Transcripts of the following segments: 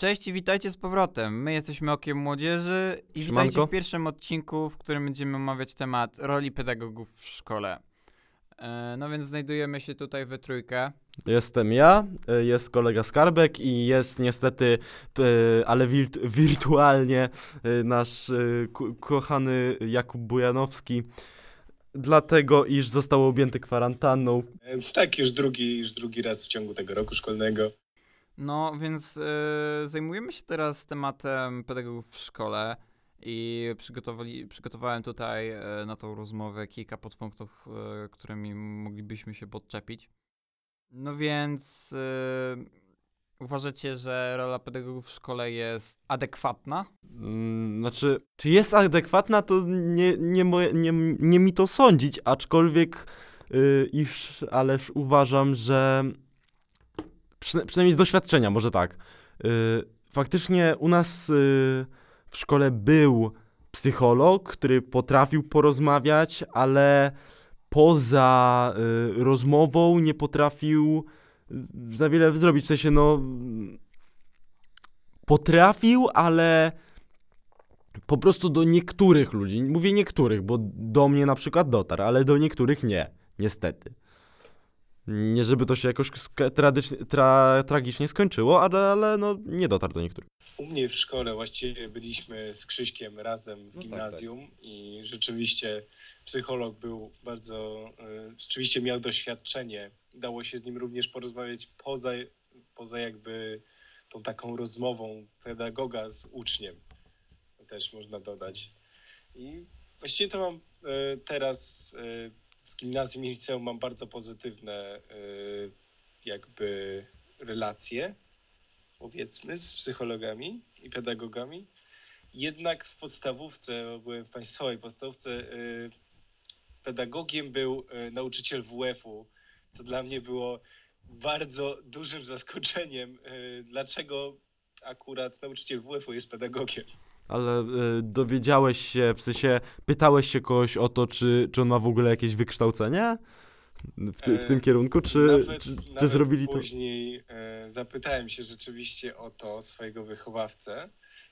Cześć i witajcie z powrotem. My jesteśmy Okiem Młodzieży i Siemanko. witajcie w pierwszym odcinku, w którym będziemy omawiać temat roli pedagogów w szkole. E, No więc znajdujemy się tutaj we trójkę. Jestem ja, y, jest kolega Skarbek i jest niestety, y, ale wirt- wirtualnie y, nasz ko- kochany Jakub Bujanowski, dlatego iż został objęty kwarantanną. E, Tak, już drugi, już drugi raz w ciągu tego roku szkolnego. No więc e, zajmujemy się teraz tematem pedagogów w szkole i przygotowali, przygotowałem tutaj e, na tą rozmowę kilka podpunktów, e, którymi moglibyśmy się podczepić. No więc e, uważacie, że rola pedagogów w szkole jest adekwatna? Mm, Znaczy, czy jest adekwatna, to nie, nie, moje, nie, nie mi to sądzić, aczkolwiek y, iż, ależ uważam, że przyna- przynajmniej z doświadczenia, może tak. Y, faktycznie u nas y, w szkole był psycholog, który potrafił porozmawiać, ale poza y, rozmową nie potrafił y, za wiele zrobić. W sensie, no. Potrafił, ale po prostu do niektórych ludzi, mówię niektórych, bo do mnie na przykład dotarł, ale do niektórych nie, niestety. Nie żeby to się jakoś tradycznie- tra, tragicznie skończyło, ale, ale no nie dotarł do niektórych. U mnie w szkole właściwie byliśmy z Krzyśkiem razem w No tak, gimnazjum i rzeczywiście psycholog był bardzo, e, rzeczywiście miał doświadczenie. Dało się z nim również porozmawiać poza, poza jakby tą taką rozmową pedagoga z uczniem. Też można dodać. I właściwie to mam e, teraz e, z gimnazjum i liceum mam bardzo pozytywne e, jakby relacje powiedzmy, z psychologami i pedagogami. Jednak w podstawówce, byłem w państwowej podstawówce, y, pedagogiem był y, nauczyciel WF-u, co dla mnie było bardzo dużym zaskoczeniem. y, Dlaczego akurat nauczyciel WF-u jest pedagogiem? Ale y, dowiedziałeś się, w sensie pytałeś się kogoś o to, czy, czy on ma w ogóle jakieś wykształcenie w, ty, w E, tym kierunku, czy, nawet, czy, czy nawet zrobili to? później e, zapytałem się rzeczywiście o to swojego wychowawcę.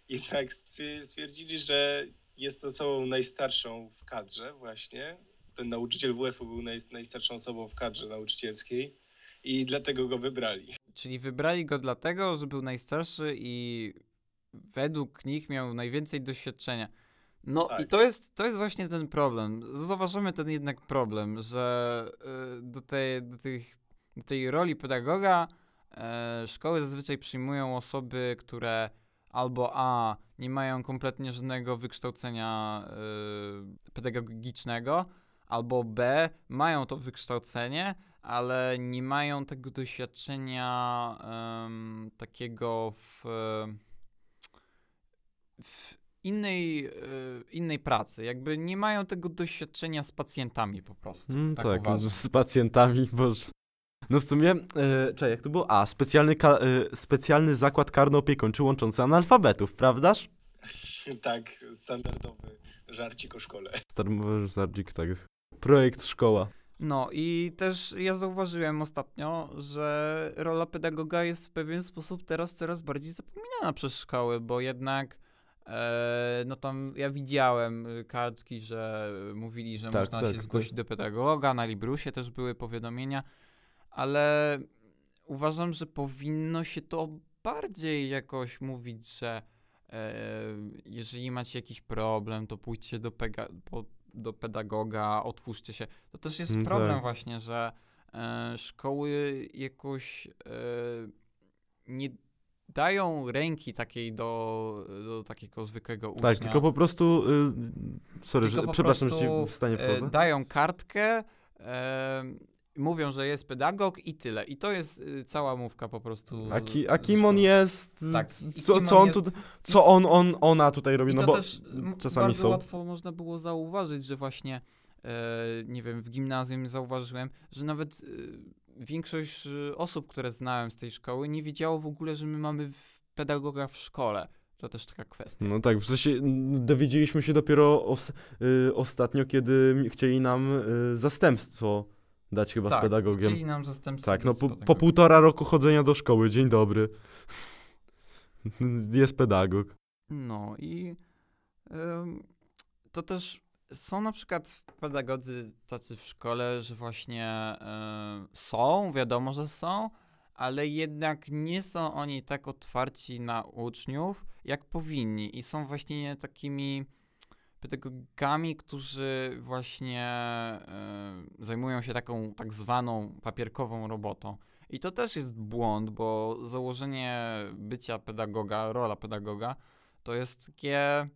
Jednak stwier- stwierdzili, że jest osobą najstarszą w kadrze właśnie. Ten nauczyciel WF-u był naj, najstarszą osobą w kadrze nauczycielskiej i dlatego go wybrali. Czyli wybrali go dlatego, że był najstarszy i według nich miał najwięcej doświadczenia. No i Tak. to jest, to jest właśnie ten problem. Zauważymy ten jednak problem, że y, do, tej, do, tych, do tej roli pedagoga e, szkoły zazwyczaj przyjmują osoby, które albo A nie mają kompletnie żadnego wykształcenia y, pedagogicznego, albo B mają to wykształcenie, ale nie mają tego doświadczenia em, takiego w, w innej, e, innej pracy. Jakby nie mają tego doświadczenia z pacjentami po prostu. Mm, tak tak, uważam. z pacjentami, boże. No w sumie, e, czekaj, jak to było? A, specjalny, ka- e, specjalny zakład karno-opiekuńczy łączący analfabetów, prawdaż? tak, standardowy żarcik o szkole. Starmowy Zardzik, tak. Projekt szkoła. No i też ja zauważyłem ostatnio, że rola pedagoga jest w pewien sposób teraz coraz bardziej zapominana przez szkoły, bo jednak no tam ja widziałem y, kartki, że mówili, że Tak, można tak, się tak. zgłosić do pedagoga, na Librusie też były powiadomienia, ale uważam, że powinno się to bardziej jakoś mówić, że e, jeżeli macie jakiś problem, to pójdźcie do, pega- po, do pedagoga, otwórzcie się. To też jest Mm, problem tak. właśnie, że e, szkoły jakoś e, nie dają ręki takiej do, do takiego zwykłego ucznia. Tak, tylko po prostu. Y, sorry, że, po przepraszam, że prostu, ci w stanie e, wchodzę. dają kartkę, e, mówią, że jest pedagog i tyle. I to jest y, cała mówka po prostu. A, ki, a kim on jest? Tak, Co, co on jest- tu, co on, on, ona tutaj robi? No bo też czasami bardzo są. łatwo można było zauważyć, że właśnie, e, nie wiem, w gimnazjum zauważyłem, że nawet e, większość e, osób, które znałem z tej szkoły, nie wiedziało w ogóle, że my mamy pedagoga w szkole. To też taka kwestia. No tak, w sensie dowiedzieliśmy się dopiero os, y, ostatnio, kiedy chcieli nam y, zastępstwo dać chyba tak, z pedagogiem. Chcieli nam zastępstwo Tak, no po, po półtora roku chodzenia do szkoły, dzień dobry. Jest pedagog. No i ym, to też są na przykład pedagodzy tacy w szkole, że właśnie y, są, wiadomo, że są, ale jednak nie są oni tak otwarci na uczniów, jak powinni. I są właśnie takimi pedagogami, którzy właśnie y, zajmują się taką tak zwaną papierkową robotą. I to też jest błąd, bo założenie bycia pedagoga, rola pedagoga, to jest takie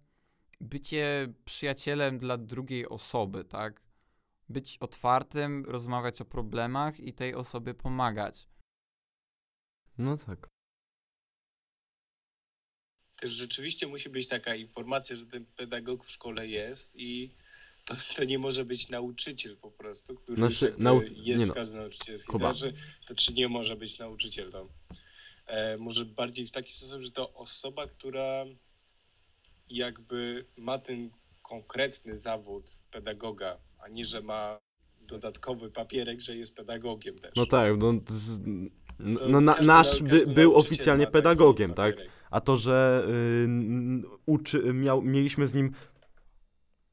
bycie przyjacielem dla drugiej osoby, tak? Być otwartym, rozmawiać o problemach i tej osobie pomagać. No tak. Też rzeczywiście musi być taka informacja, że ten pedagog w szkole jest i to, to nie może być nauczyciel po prostu, który Znaczy, nau- jest nie w no. każdym nauczycielskim. To, znaczy, to czy nie może być nauczyciel tam? E, może bardziej w taki sposób, że to osoba, która jakby ma ten konkretny zawód pedagoga, a nie, że ma dodatkowy papierek, że jest pedagogiem też. No tak, no, z- no, no na, nasz by, był oficjalnie pedagogiem, tak? A to, że y, uczy, miał, mieliśmy z nim,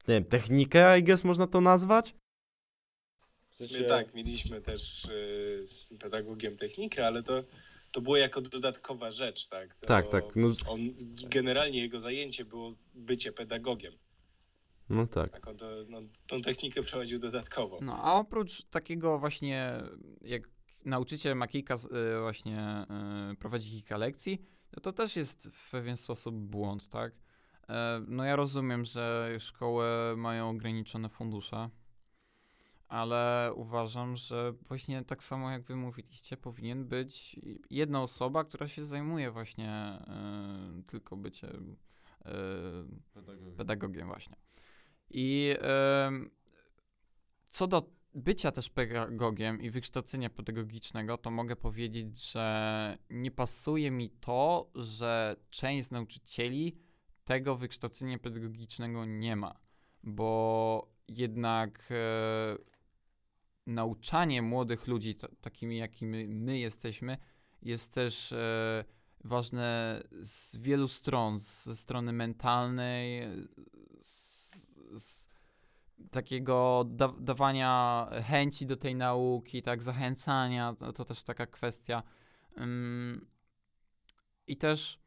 nie wiem, technikę, I guess można to nazwać? W sumie tak, mieliśmy też y, z pedagogiem technikę, ale to, to było jako dodatkowa rzecz, tak? To Tak, tak, no, On, generalnie jego zajęcie było bycie pedagogiem. no tak. Tak, on to, no, tą technikę prowadził dodatkowo. No, a oprócz takiego właśnie, jak nauczyciel ma kilka, y, właśnie y, prowadzi kilka lekcji, no to też jest w pewien sposób błąd, tak? E, No ja rozumiem, że szkoły mają ograniczone fundusze, ale uważam, że właśnie tak samo jak wy mówiliście, powinien być jedna osoba, która się zajmuje właśnie y, tylko byciem y, pedagogiem właśnie. I em, co do bycia też pedagogiem i wykształcenia pedagogicznego, to mogę powiedzieć, że nie pasuje mi to, że część z nauczycieli tego wykształcenia pedagogicznego nie ma, bo jednak e, nauczanie młodych ludzi, ta, takimi jakimi my jesteśmy, jest też e, ważne z wielu stron, ze strony mentalnej, z, z takiego da, dawania chęci do tej nauki, tak, zachęcania, to, to też taka kwestia. Ym, I też,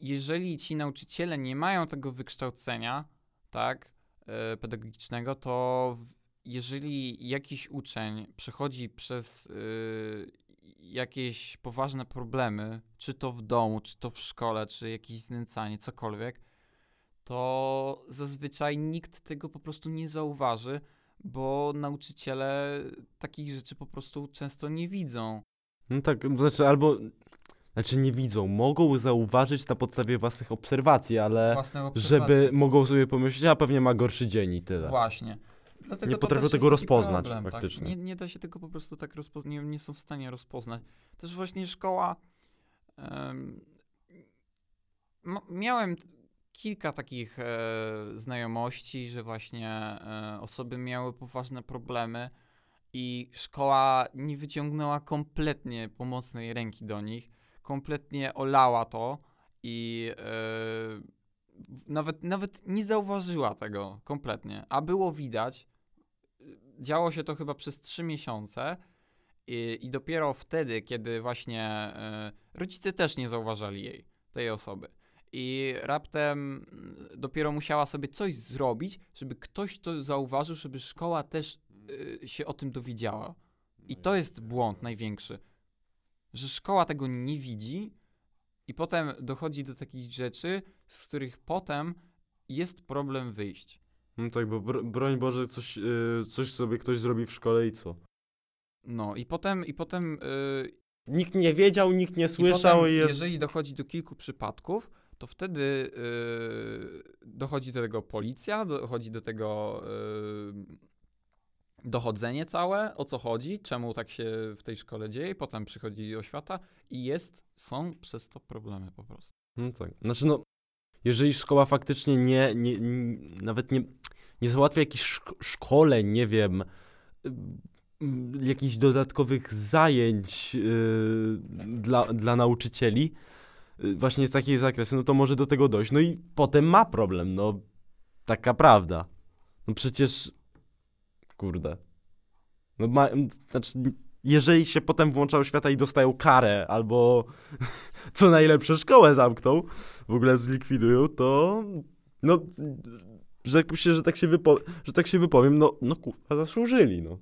jeżeli ci nauczyciele nie mają tego wykształcenia, tak, e, pedagogicznego, to jeżeli jakiś uczeń przechodzi przez y, jakieś poważne problemy, czy to w domu, czy to w szkole, czy jakieś znęcanie, cokolwiek, to zazwyczaj nikt tego po prostu nie zauważy, bo nauczyciele takich rzeczy po prostu często nie widzą. No tak, znaczy albo, znaczy nie widzą, mogą zauważyć na podstawie własnych obserwacji, ale Własne żeby mogą sobie pomyśleć, a pewnie ma gorszy dzień i tyle. Właśnie. Dlatego Nie potrafią tego rozpoznać problem, faktycznie. Tak? Nie, nie da się tego po prostu tak rozpoznać, nie, nie są w stanie rozpoznać. Też właśnie szkoła. ma, miałem kilka takich e, znajomości, że właśnie e, osoby miały poważne problemy i szkoła nie wyciągnęła kompletnie pomocnej ręki do nich, kompletnie olała to i e, nawet, nawet nie zauważyła tego kompletnie, a było widać. Y, Działo się to chyba przez trzy miesiące i, i dopiero wtedy, kiedy właśnie e, rodzice też nie zauważali jej, tej osoby. I raptem mm, dopiero musiała sobie coś zrobić, żeby ktoś to zauważył, żeby szkoła też y, się o tym dowiedziała. I to jest błąd największy, że szkoła tego nie widzi i potem dochodzi do takich rzeczy, z których potem jest problem wyjść. No tak, bo bro, broń Boże, coś, y, coś sobie ktoś zrobi w szkole i co? No i potem, i potem, y, Nikt nie wiedział, nikt nie i słyszał potem i jest... jeżeli dochodzi do kilku przypadków, to wtedy y, dochodzi do tego policja, dochodzi do tego y, dochodzenie całe, o co chodzi, czemu tak się w tej szkole dzieje, potem przychodzi oświata i jest, są przez to problemy po prostu. No tak. Znaczy no, jeżeli szkoła faktycznie nie, nie, nie nawet nie, nie załatwia jakichś szk- szkoleń, nie wiem, y, jakichś dodatkowych zajęć y, dla, dla nauczycieli, y, właśnie z takiej zakresy, no to może do tego dojść. No i potem ma problem, no taka prawda. No przecież, kurde. No ma, znaczy, jeżeli się potem włączają świata i dostają karę, albo co najlepsze szkołę zamkną, w ogóle zlikwidują, to no, że się, że tak się, wypo, że tak się wypowiem, no, no kurwa, zasłużyli, no.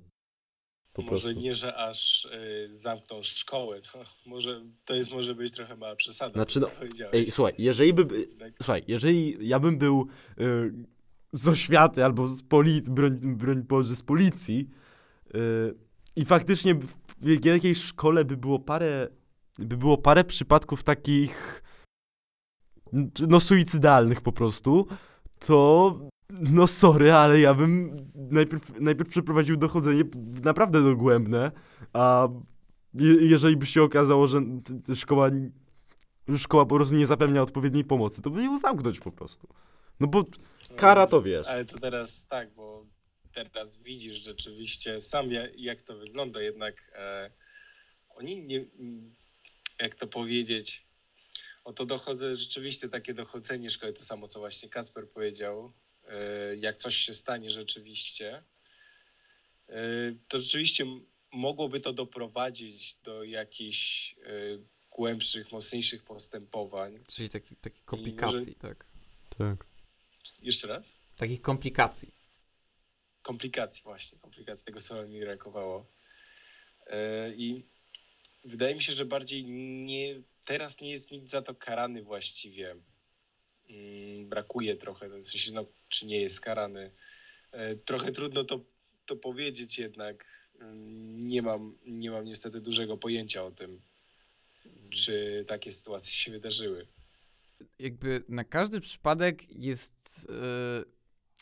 Po może prostu. nie, że aż y, zamkną szkołę. To, może, to jest może być trochę mała przesada. Znaczy, to, no. Ej, słuchaj, jeżeli by, Jednak słuchaj, jeżeli ja bym był y, z oświaty albo z policji, broń, broń Boże, z policji y, i faktycznie w, jakiejś szkole by było parę, by było parę przypadków takich no suicydalnych po prostu, to no sorry, ale ja bym najpierw, najpierw przeprowadził dochodzenie naprawdę dogłębne, a je, jeżeli by się okazało, że szkoła, szkoła po prostu nie zapewnia odpowiedniej pomocy, to by ją zamknąć po prostu. No bo kara to wiesz. Ale to teraz tak, bo teraz widzisz rzeczywiście sam ja- jak to wygląda, jednak e, oni nie, jak to powiedzieć, o to dochodzę, rzeczywiście takie dochodzenie szkoły, to samo co właśnie Kasper powiedział, e, jak coś się stanie rzeczywiście, e, to rzeczywiście mogłoby to doprowadzić do jakichś e, głębszych, mocniejszych postępowań. Czyli taki, takich komplikacji, tak. Tak. Jeszcze raz? Takich komplikacji. Komplikacji właśnie, komplikacji tego słowa mi brakowało. E, I wydaje mi się, że bardziej nie, teraz nie jest nikt za to karany właściwie. Mm, Brakuje trochę, w sensie, no, czy nie jest karany. E, Trochę trudno to, to powiedzieć jednak. Mm, Nie mam, nie mam niestety dużego pojęcia o tym, czy takie sytuacje się wydarzyły. jakby na każdy przypadek jest e,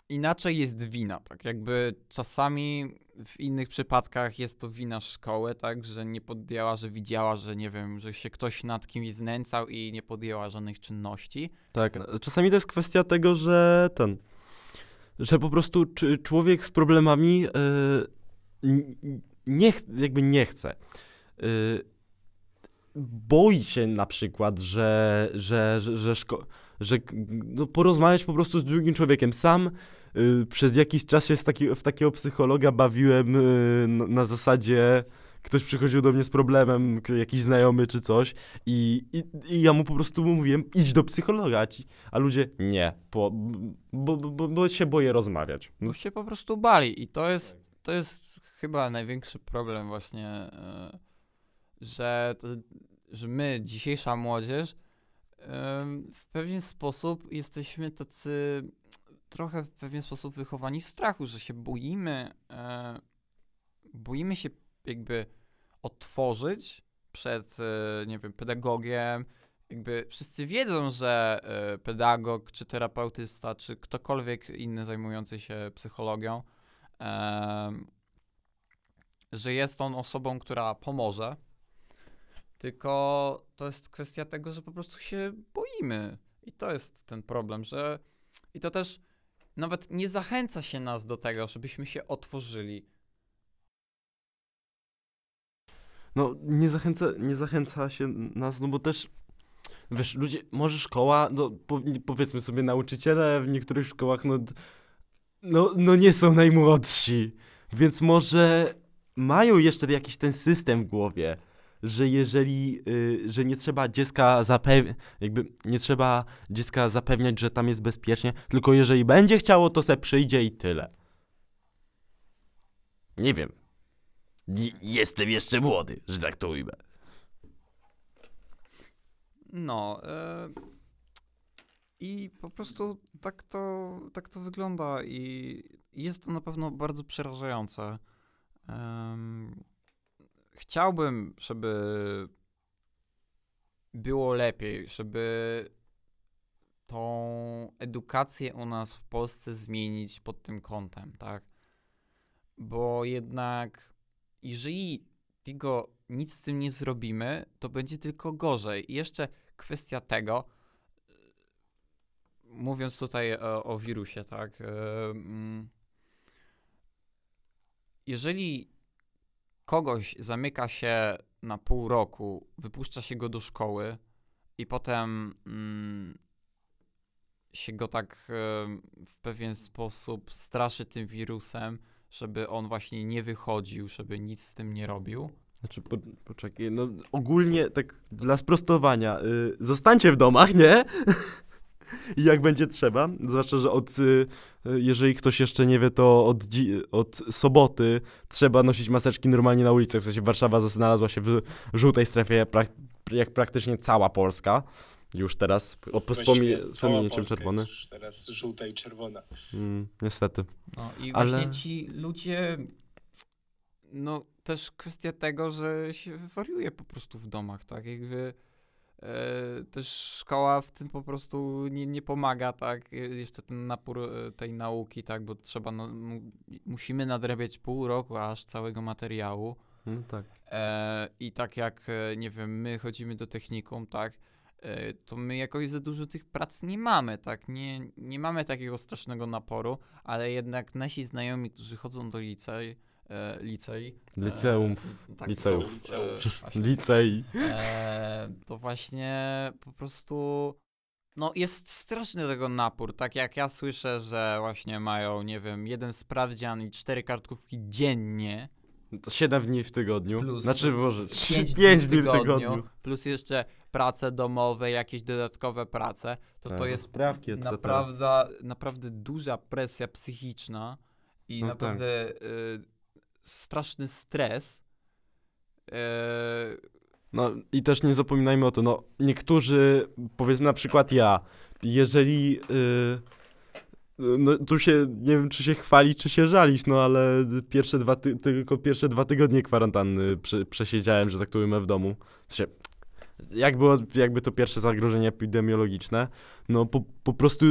inaczej jest wina, tak jakby czasami w innych przypadkach jest to wina szkoły, tak, że nie podjęła, że widziała, że nie wiem, że się ktoś nad kimś znęcał i nie podjęła żadnych czynności. Tak, czasami to jest kwestia tego, że ten, że po prostu człowiek z problemami yy, nie, jakby nie chce. Yy, boi się na przykład, że, że, że, że, szko- że no, porozmawiać po prostu z drugim człowiekiem. Sam yy, przez jakiś czas się taki, w takiego psychologa bawiłem yy, na, zasadzie ktoś przychodził do mnie z problemem, jakiś znajomy czy coś i, i, i ja mu po prostu mówiłem, idź do psychologa, a ludzie nie, po, bo, bo, bo się boję rozmawiać. No, Bo się po prostu bali i to jest, to jest chyba największy problem właśnie, e, że, że my, dzisiejsza młodzież, w pewien sposób jesteśmy tacy trochę w pewien sposób wychowani w strachu, że się boimy, boimy się jakby otworzyć przed, e, nie wiem, pedagogiem. Jakby wszyscy wiedzą, że e, pedagog, czy terapeutysta, czy ktokolwiek inny zajmujący się psychologią, że jest on osobą, która pomoże. Tylko to jest kwestia tego, że po prostu się boimy. I to jest ten problem, że. I to też nawet nie zachęca się nas do tego, żebyśmy się otworzyli. no nie, zachęca, nie zachęca się nas, no bo też, wiesz, ludzie, może szkoła, no po, powiedzmy sobie nauczyciele w niektórych szkołach, no, no, no nie są najmłodsi, więc może mają jeszcze jakiś ten system w głowie, że jeżeli, y, że nie trzeba dziecka zapewniać, jakby nie trzeba dziecka zapewniać, że tam jest bezpiecznie, tylko jeżeli będzie chciało, to se przyjdzie i tyle. Nie wiem. Jestem jeszcze młody, że tak to ujmę. No. E, I po prostu tak to, tak to wygląda i jest to na pewno bardzo przerażające. Em, chciałbym, żeby było lepiej, żeby tą edukację u nas w Polsce zmienić pod tym kątem, tak? Bo jednak, jeżeli tego nic z tym nie zrobimy, to będzie tylko gorzej. I jeszcze kwestia tego, mówiąc tutaj e, o wirusie, tak? e, mm, Jeżeli kogoś zamyka się na pół roku, wypuszcza się go do szkoły i potem mm, się go tak e, w pewien sposób straszy tym wirusem, żeby on właśnie nie wychodził, żeby nic z tym nie robił. Znaczy, po, poczekaj, no ogólnie tak dla sprostowania, y, zostańcie w domach, nie? I jak będzie trzeba, zwłaszcza, że od, y, y, jeżeli ktoś jeszcze nie wie, to od, od soboty trzeba nosić maseczki normalnie na ulicach, w sensie Warszawa znalazła się w żółtej strefie, prak- jak praktycznie cała Polska. Już teraz, o, czerwony. jest już teraz żółta i czerwona. Mm, niestety. No i Ale- właśnie ci ludzie, no też kwestia tego, że się wariuje po prostu w domach, tak? Jakby też szkoła w tym po prostu nie, nie pomaga, tak? E, Jeszcze ten napór e, tej nauki, tak? Bo trzeba, no, mu, musimy nadrabiać pół roku aż całego materiału. No tak. E, I tak jak, e, nie wiem, my chodzimy do technikum, tak, e, to my jakoś za dużo tych prac nie mamy, tak, nie, nie mamy takiego strasznego naporu, ale jednak nasi znajomi, którzy chodzą do licej, e, licej e, Liceum. lic- tak, Liceum. liceum, e, Licej. e, to właśnie po prostu no jest straszny tego napór, tak jak ja słyszę, że właśnie mają, nie wiem, jeden sprawdzian i cztery kartkówki dziennie, To 7 dni w tygodniu. Plus znaczy, może 5 5 dni w tygodniu, tygodniu. plus jeszcze prace domowe, jakieś dodatkowe prace, to to Tak, jest sprawki, naprawdę, naprawdę duża presja psychiczna i No tak. naprawdę y, straszny stres. Y, No i też nie zapominajmy o to, no niektórzy, powiedzmy na przykład ja, jeżeli, yy, no tu się, nie wiem czy się chwalić, czy się żalić, no ale pierwsze dwa, ty, tylko pierwsze dwa tygodnie kwarantanny prze, przesiedziałem, że tak to ujmę w domu. Sensie, jak było, jakby to pierwsze zagrożenie epidemiologiczne, no po, po prostu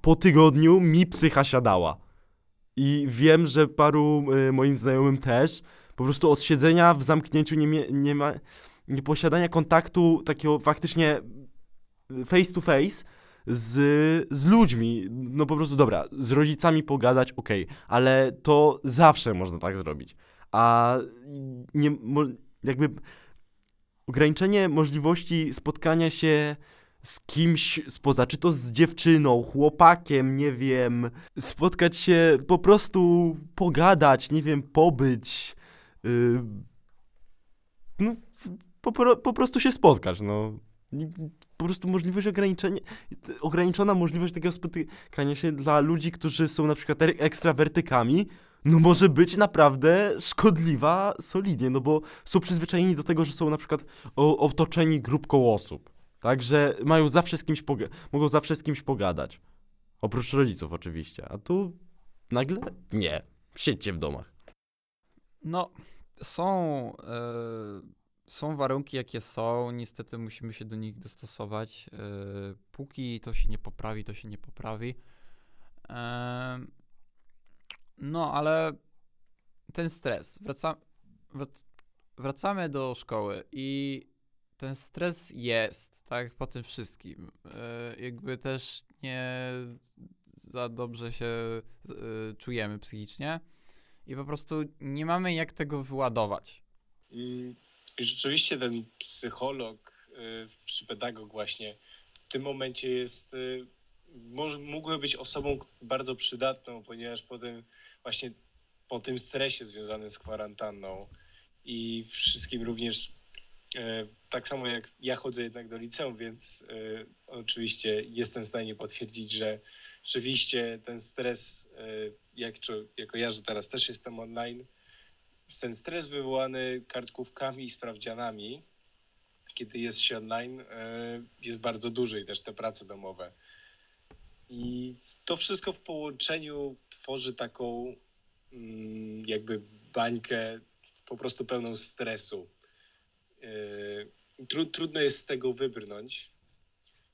po tygodniu mi psycha siadała. I wiem, że paru y, moim znajomym też, po prostu od siedzenia w zamknięciu nie, nie ma nieposiadania kontaktu takiego faktycznie face to face z, z ludźmi. No po prostu dobra, z rodzicami pogadać, okej, ale to zawsze można tak zrobić. A nie, jakby ograniczenie możliwości spotkania się z kimś spoza, czy to z dziewczyną, chłopakiem, nie wiem, spotkać się, po prostu pogadać, nie wiem, pobyć. Yy, no, po, po prostu się spotkać, no. Po prostu możliwość ograniczenia, ograniczona możliwość takiego spotykania się dla ludzi, którzy są na przykład er- ekstrawertykami, no może być naprawdę szkodliwa solidnie, no bo są przyzwyczajeni do tego, że są na przykład otoczeni grupką osób, tak, że mają zawsze z kimś poga- mogą zawsze z kimś pogadać. Oprócz rodziców oczywiście, a tu nagle nie, siedźcie w domach. no, są, e, są warunki, jakie są. Niestety musimy się do nich dostosować. E, póki to się nie poprawi, to się nie poprawi. E, no, ale ten stres. Wraca, wrac, wracamy do szkoły i ten stres jest, tak, po tym wszystkim. E, jakby też nie za dobrze się e, czujemy psychicznie i po prostu nie mamy jak tego wyładować. Mm, Rzeczywiście ten psycholog y, czy pedagog właśnie w tym momencie jest, może, mógłby być osobą bardzo przydatną, ponieważ po tym właśnie po tym stresie związanym z kwarantanną i wszystkim również tak samo jak ja chodzę jednak do liceum, więc y, oczywiście jestem w stanie potwierdzić, że rzeczywiście ten stres, y, jak, jako ja, że teraz też jestem online, ten stres wywołany kartkówkami i sprawdzianami, kiedy jest się online, e, jest bardzo duży i też te prace domowe. I to wszystko w połączeniu tworzy taką mm, jakby bańkę po prostu pełną stresu. E, Tru, trudno jest z tego wybrnąć.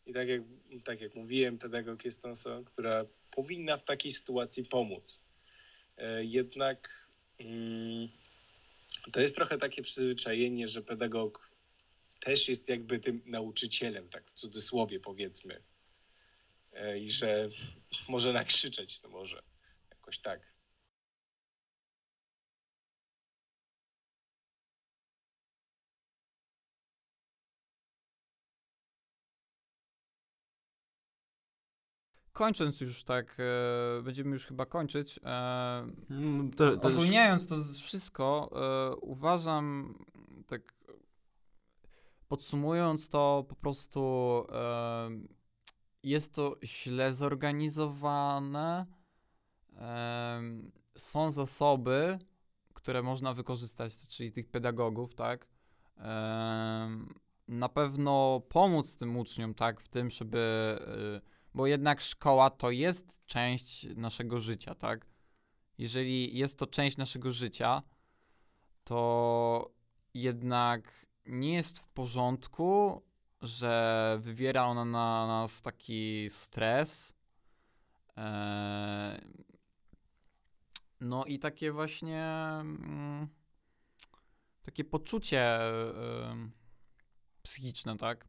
I tak jak, tak jak mówiłem, pedagog jest tą osobą, która powinna w takiej sytuacji pomóc. E, Jednak mm, to jest trochę takie przyzwyczajenie, że pedagog też jest jakby tym nauczycielem, tak w cudzysłowie powiedzmy. E, I że może nakrzyczeć, no może jakoś tak. Kończąc już tak, e, będziemy już chyba kończyć. E, Mm, też- ogólniając to wszystko, e, uważam, tak podsumując to, po prostu e, jest to źle zorganizowane. E, są zasoby, które można wykorzystać, czyli tych pedagogów, tak? Em, na pewno pomóc tym uczniom, tak, w tym, żeby, bo jednak szkoła to jest część naszego życia, tak? Jeżeli jest to część naszego życia, to jednak nie jest w porządku, że wywiera ona na nas taki stres. e, No i takie właśnie mm, takie poczucie em, psychiczne, tak?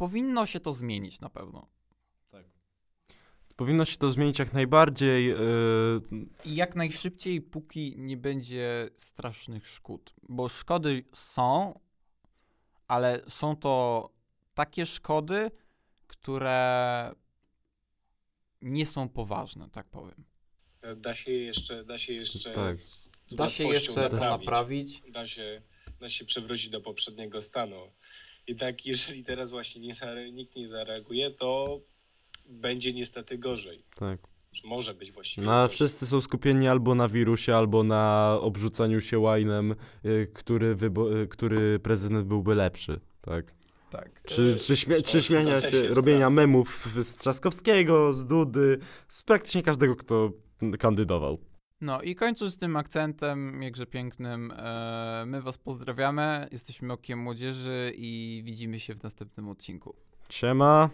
Powinno się to zmienić na pewno. Powinno się to zmienić jak najbardziej. Yy, I jak najszybciej, póki nie będzie strasznych szkód. Bo szkody są, ale są to takie szkody, które nie są poważne, tak powiem. Da się jeszcze, da się jeszcze Tak. z Da się jeszcze naprawić. Da się, da się przewrócić do poprzedniego stanu. Jednak jeżeli teraz właśnie nie, zare- nikt nie zareaguje, to będzie niestety gorzej. tak. Może być właściwie No, wszyscy są skupieni albo na wirusie, albo na obrzucaniu się łajnem, yy, który, wybo- yy, który prezydent byłby lepszy. Tak. Tak. Czy, czy, czy śmiania się, robienia memów z Trzaskowskiego, z Dudy, z praktycznie każdego, kto kandydował. No i kończąc tym akcentem, jakże pięknym, e, my was pozdrawiamy, jesteśmy Okiem Młodzieży i widzimy się w następnym odcinku. Siema.